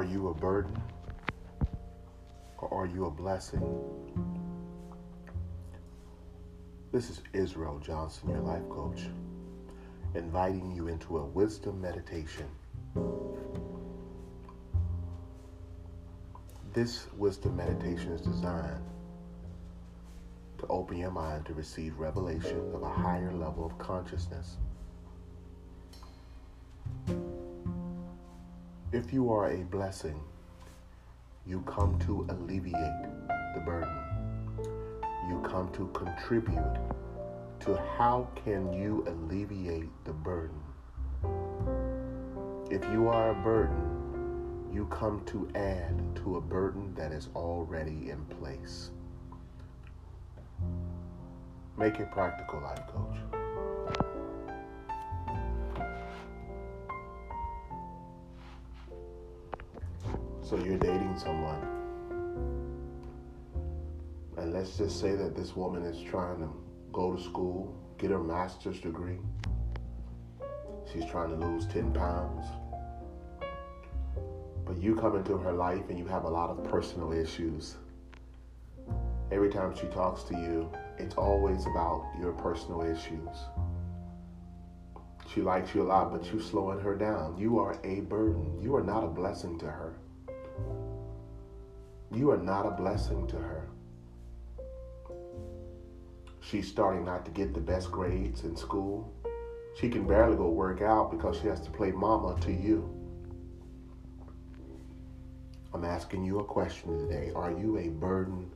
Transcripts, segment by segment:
Are you a burden or are you a blessing? This is Israel Johnson, your life coach, inviting you into a wisdom meditation. This wisdom meditation is designed to open your mind to receive revelation of a higher level of consciousness. If you are a blessing, you come to alleviate the burden. You come to contribute to how can you alleviate the burden. If you are a burden, you come to add to a burden that is already in place. Make it practical, life coach. So you're dating someone. And let's just say that this woman is trying to go to school, get her master's degree. She's trying to lose 10 pounds. But you come into her life and you have a lot of personal issues. Every time she talks to you, it's always about your personal issues. She likes you a lot, but you're slowing her down. You are a burden. You are not a blessing to her. You are not a blessing to her. She's starting not to get the best grades in school. She can barely go work out because she has to play mama to you. I'm asking you a question today. Are you a burden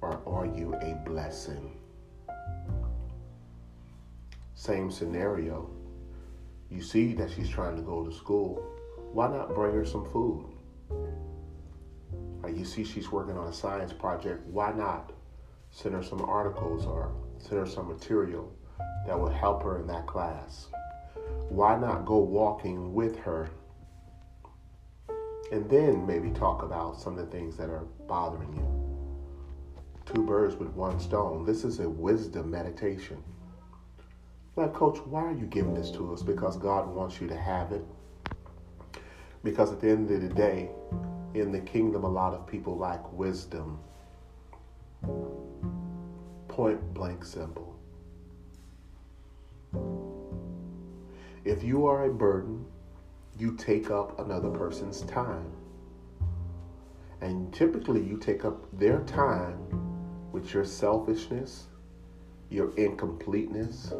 or are you a blessing? Same scenario. You see that she's trying to go to school. Why not bring her some food? You see she's working on a science project, why not send her some articles or send her some material that will help her in that class? Why not go walking with her and then maybe talk about some of the things that are bothering you? Two birds with one stone. This is a wisdom meditation. Like, coach, why are you giving this to us? Because God wants you to have it. Because at the end of the day, in the kingdom, a lot of people lack wisdom. Point blank simple. If you are a burden, you take up another person's time. And typically, you take up their time with your selfishness, your incompleteness,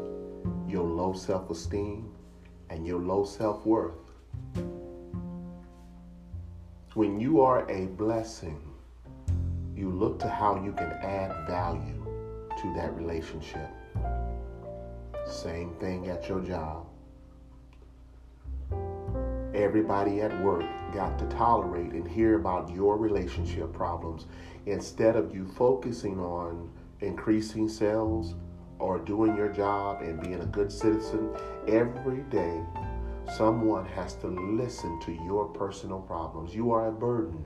your low self esteem, and your low self worth. When you are a blessing, you look to how you can add value to that relationship. Same thing at your job. Everybody at work got to tolerate and hear about your relationship problems instead of you focusing on increasing sales or doing your job and being a good citizen every day Someone has to listen to your personal problems. You are a burden.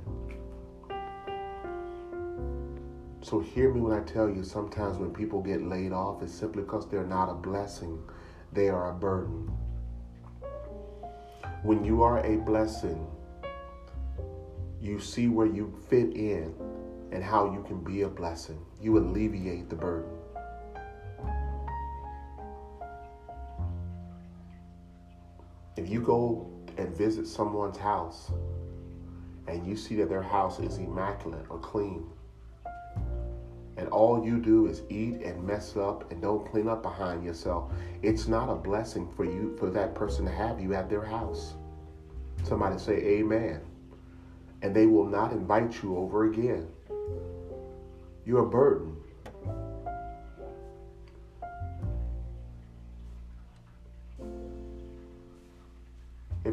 So hear me when I tell you sometimes when people get laid off, it's simply because they're not a blessing, they are a burden. When you are a blessing, you see where you fit in and how you can be a blessing. You alleviate the burden. You go and visit someone's house and you see that their house is immaculate or clean, and all you do is eat and mess up and don't clean up behind yourself, it's not a blessing for you for that person to have you at their house. Somebody say amen. And they will not invite you over again. You're a burden.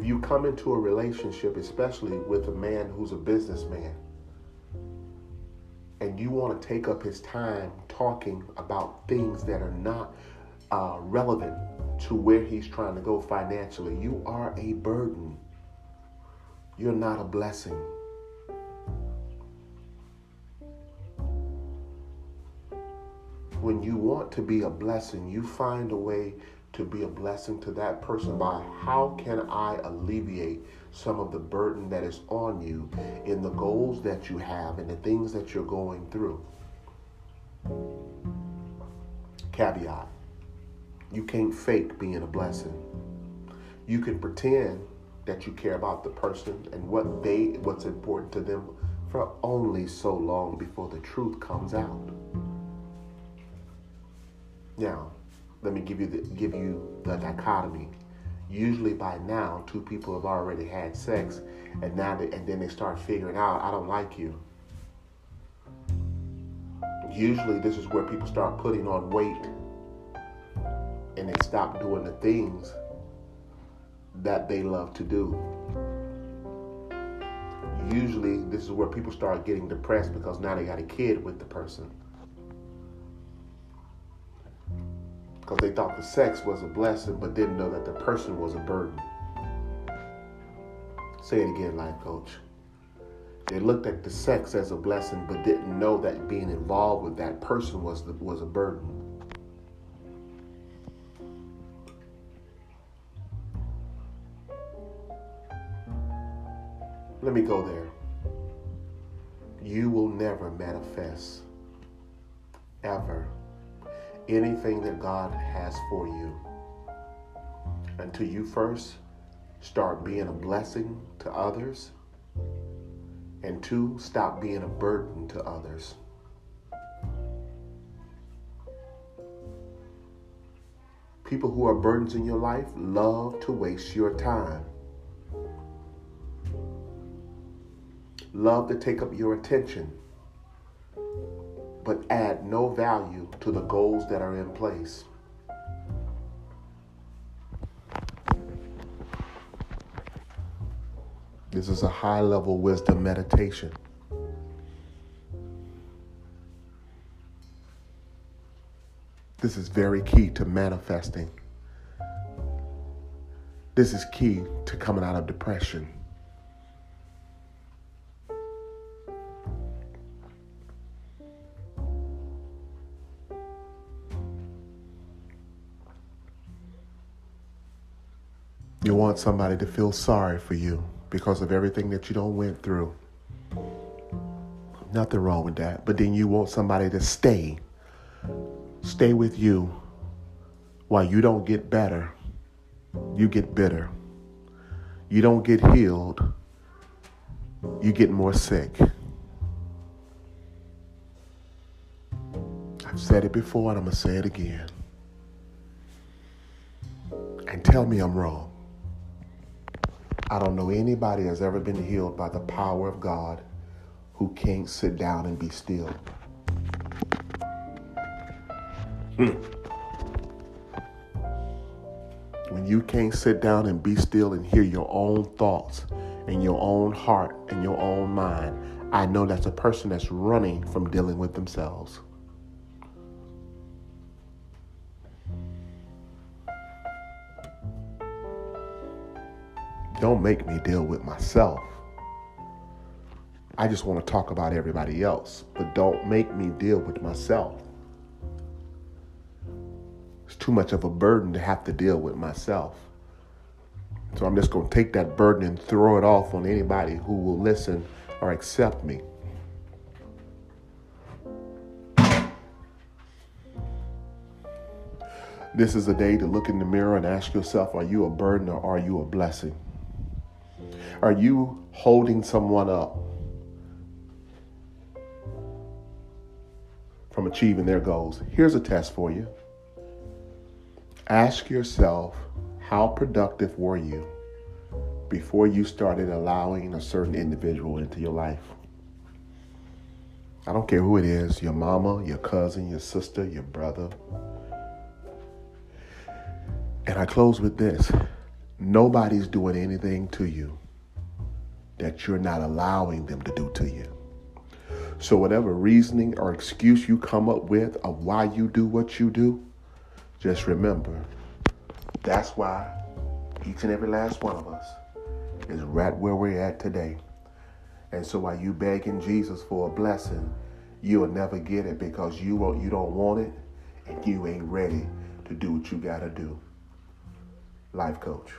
If you come into a relationship, especially with a man who's a businessman, and you want to take up his time talking about things that are not uh, relevant to where he's trying to go financially, you are a burden. You're not a blessing. When you want to be a blessing, you find a way to be a blessing to that person by how can I alleviate some of the burden that is on you in the goals that you have and the things that you're going through. Caveat you can't fake being a blessing. You can pretend that you care about the person and what they what's important to them for only so long before the truth comes out. Now, let me give you the, give you the dichotomy. Usually by now, two people have already had sex, and now they, and then they start figuring out, I don't like you. Usually, this is where people start putting on weight, and they stop doing the things that they love to do. Usually, this is where people start getting depressed because now they got a kid with the person. Because they thought the sex was a blessing, but didn't know that the person was a burden. Say it again, life coach. They looked at the sex as a blessing, but didn't know that being involved with that person was the, was a burden. Let me go there. You will never manifest, ever, anything that God has for you until you first start being a blessing to others, and two, stop being a burden to others. People who are burdens in your life love to waste your time. love to take up your attention, but add no value to the goals that are in place. This is a high level wisdom meditation. This is very key to manifesting. This is key to coming out of depression. You want somebody to feel sorry for you because of everything that you don't went through. Nothing wrong with that. But then you want somebody to stay. Stay with you while you don't get better. You get bitter. You don't get healed. You get more sick. I've said it before and I'm going to say it again. And tell me I'm wrong. I don't know anybody that's ever been healed by the power of God who can't sit down and be still. Hmm. When you can't sit down and be still and hear your own thoughts and your own heart and your own mind, I know that's a person that's running from dealing with themselves. Don't make me deal with myself. I just want to talk about everybody else, but don't make me deal with myself. It's too much of a burden to have to deal with myself. So I'm just going to take that burden and throw it off on anybody who will listen or accept me. This is a day to look in the mirror and ask yourself are you a burden or are you a blessing? Are you holding someone up from achieving their goals? Here's a test for you. Ask yourself, how productive were you before you started allowing a certain individual into your life? I don't care who it is your mama, your cousin, your sister, your brother. And I close with this nobody's doing anything to you that you're not allowing them to do to you. So, whatever reasoning or excuse you come up with of why you do what you do, just remember that's why each and every last one of us is right where we're at today. And so, while you begging Jesus for a blessing, you will never get it because you won't, you don't want it and you ain't ready to do what you got to do. life coach.